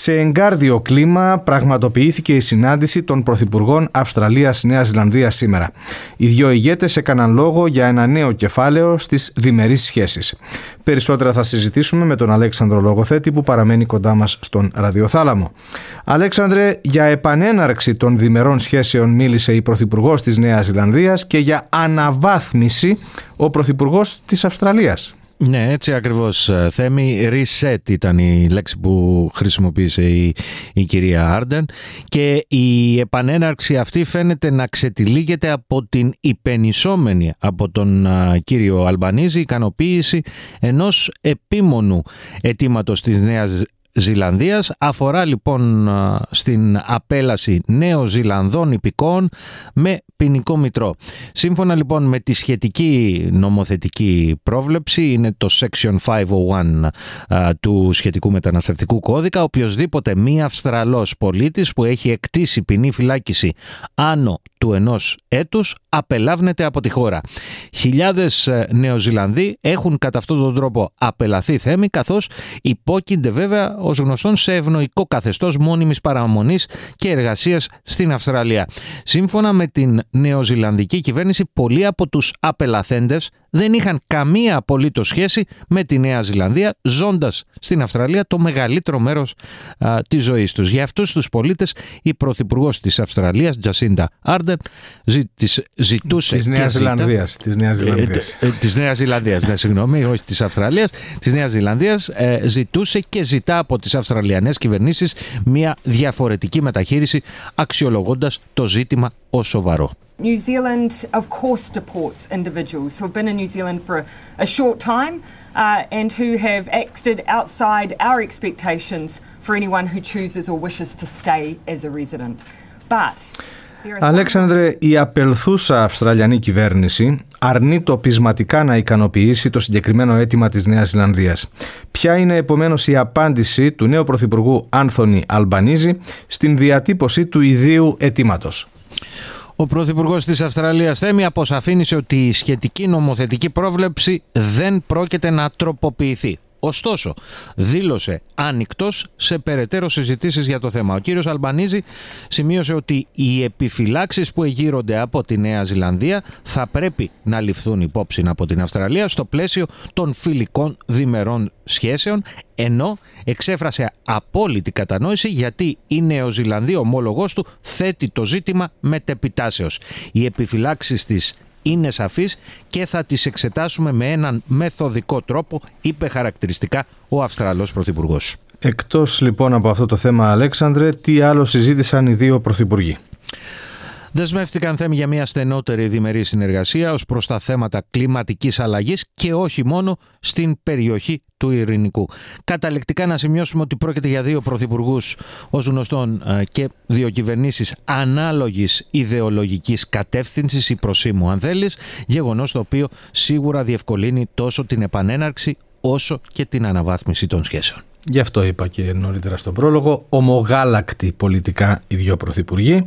Σε εγκάρδιο κλίμα πραγματοποιήθηκε η συνάντηση των Πρωθυπουργών Αυστραλία-Νέα Ζηλανδίας σήμερα. Οι δύο ηγέτες έκαναν λόγο για ένα νέο κεφάλαιο στις διμερείς σχέσεις. Περισσότερα θα συζητήσουμε με τον Αλέξανδρο Λογοθέτη που παραμένει κοντά μας στον ραδιοθάλαμο. Αλέξανδρε, για επανέναρξη των διμερών σχέσεων μίλησε η Πρωθυπουργός της Νέας Ζηλανδίας και για αναβάθμιση ο Πρωθυπουργός της Αυστραλίας. Ναι, έτσι ακριβώς. Ε, Θέμη, reset ήταν η λέξη που χρησιμοποίησε η, η κυρία Άρντεν και η επανέναρξη αυτή φαίνεται να ξετυλίγεται από την υπενισόμενη από τον κύριο Αλμπανίζη ικανοποίηση ενός επίμονου αιτήματος της Νέας Ζηλανδίας αφορά λοιπόν στην απέλαση νέων Ζηλανδών υπηκών με ποινικό μητρό. Σύμφωνα λοιπόν με τη σχετική νομοθετική πρόβλεψη είναι το Section 501 του σχετικού μεταναστευτικού κώδικα οποιοδήποτε μη Αυστραλός πολίτης που έχει εκτίσει ποινή φυλάκιση άνω του ενός έτους απελάβνεται από τη χώρα. Χιλιάδες ε, Νεοζηλανδοί έχουν κατά αυτόν τον τρόπο απελαθεί θέμη καθώς υπόκεινται βέβαια ως γνωστόν σε ευνοϊκό καθεστώς μόνιμης παραμονής και εργασίας στην Αυστραλία. Σύμφωνα με την νεοζηλανδική κυβέρνηση πολλοί από τους απελαθέντες δεν είχαν καμία απολύτως σχέση με τη Νέα Ζηλανδία, ζώντας στην Αυστραλία το μεγαλύτερο μέρος της ζωής τους. Για αυτού του πολίτες, η Πρωθυπουργός της Αυστραλίας, Τζασίντα Άρντερ, ζητούσε. Της Νέας Ζηλανδίας. Της Νέας Ζηλανδίας. Της Νέας Ζηλανδίας, ναι, συγγνώμη, όχι της Αυστραλίας. Της Νέας Ζηλανδίας ε, ζητούσε και ζητά από τι Αυστραλιανέ κυβερνήσει μια διαφορετική μεταχείριση, αξιολογώντα το ζήτημα ω σοβαρό. New Zealand, of course, deports individuals who have been in New Zealand for a, short time uh, and who have acted outside our expectations for anyone who chooses or wishes to stay as a resident. But Αλέξανδρε, η απελθούσα Αυστραλιανή κυβέρνηση αρνεί το πεισματικά να ικανοποιήσει το συγκεκριμένο αίτημα της Νέας Ζηλανδίας. Ποια είναι επομένως η απάντηση του νέου Πρωθυπουργού Άνθονη Αλμπανίζη στην διατύπωση του ιδίου αιτήματος; Ο Πρωθυπουργός της Αυστραλίας Θέμη αποσαφήνισε ότι η σχετική νομοθετική πρόβλεψη δεν πρόκειται να τροποποιηθεί. Ωστόσο, δήλωσε άνοιχτος σε περαιτέρω συζητήσεις για το θέμα. Ο κύριος Αλμπανίζη σημείωσε ότι οι επιφυλάξεις που εγείρονται από τη Νέα Ζηλανδία θα πρέπει να ληφθούν υπόψη από την Αυστραλία στο πλαίσιο των φιλικών διμερών σχέσεων, ενώ εξέφρασε απόλυτη κατανόηση γιατί η Νεοζηλανδή ομόλογός του θέτει το ζήτημα μετεπιτάσεως. Οι επιφυλάξεις της είναι σαφής και θα τις εξετάσουμε με έναν μεθοδικό τρόπο, είπε χαρακτηριστικά ο Αυστραλός Πρωθυπουργός. Εκτός λοιπόν από αυτό το θέμα Αλέξανδρε, τι άλλο συζήτησαν οι δύο Πρωθυπουργοί; Δεσμεύτηκαν θέμη για μια στενότερη διμερή συνεργασία ως προς τα θέματα κλιματικής αλλαγής και όχι μόνο στην περιοχή του Ειρηνικού. Καταληκτικά να σημειώσουμε ότι πρόκειται για δύο πρωθυπουργούς ως γνωστόν ε, και δύο κυβερνήσεις ανάλογης ιδεολογικής κατεύθυνσης ή προσήμου αν θέλεις, γεγονός το οποίο σίγουρα διευκολύνει τόσο την επανέναρξη όσο και την αναβάθμιση των σχέσεων. Γι' αυτό είπα και νωρίτερα στον πρόλογο, ομογάλακτοι πολιτικά οι δύο πρωθυπουργοί.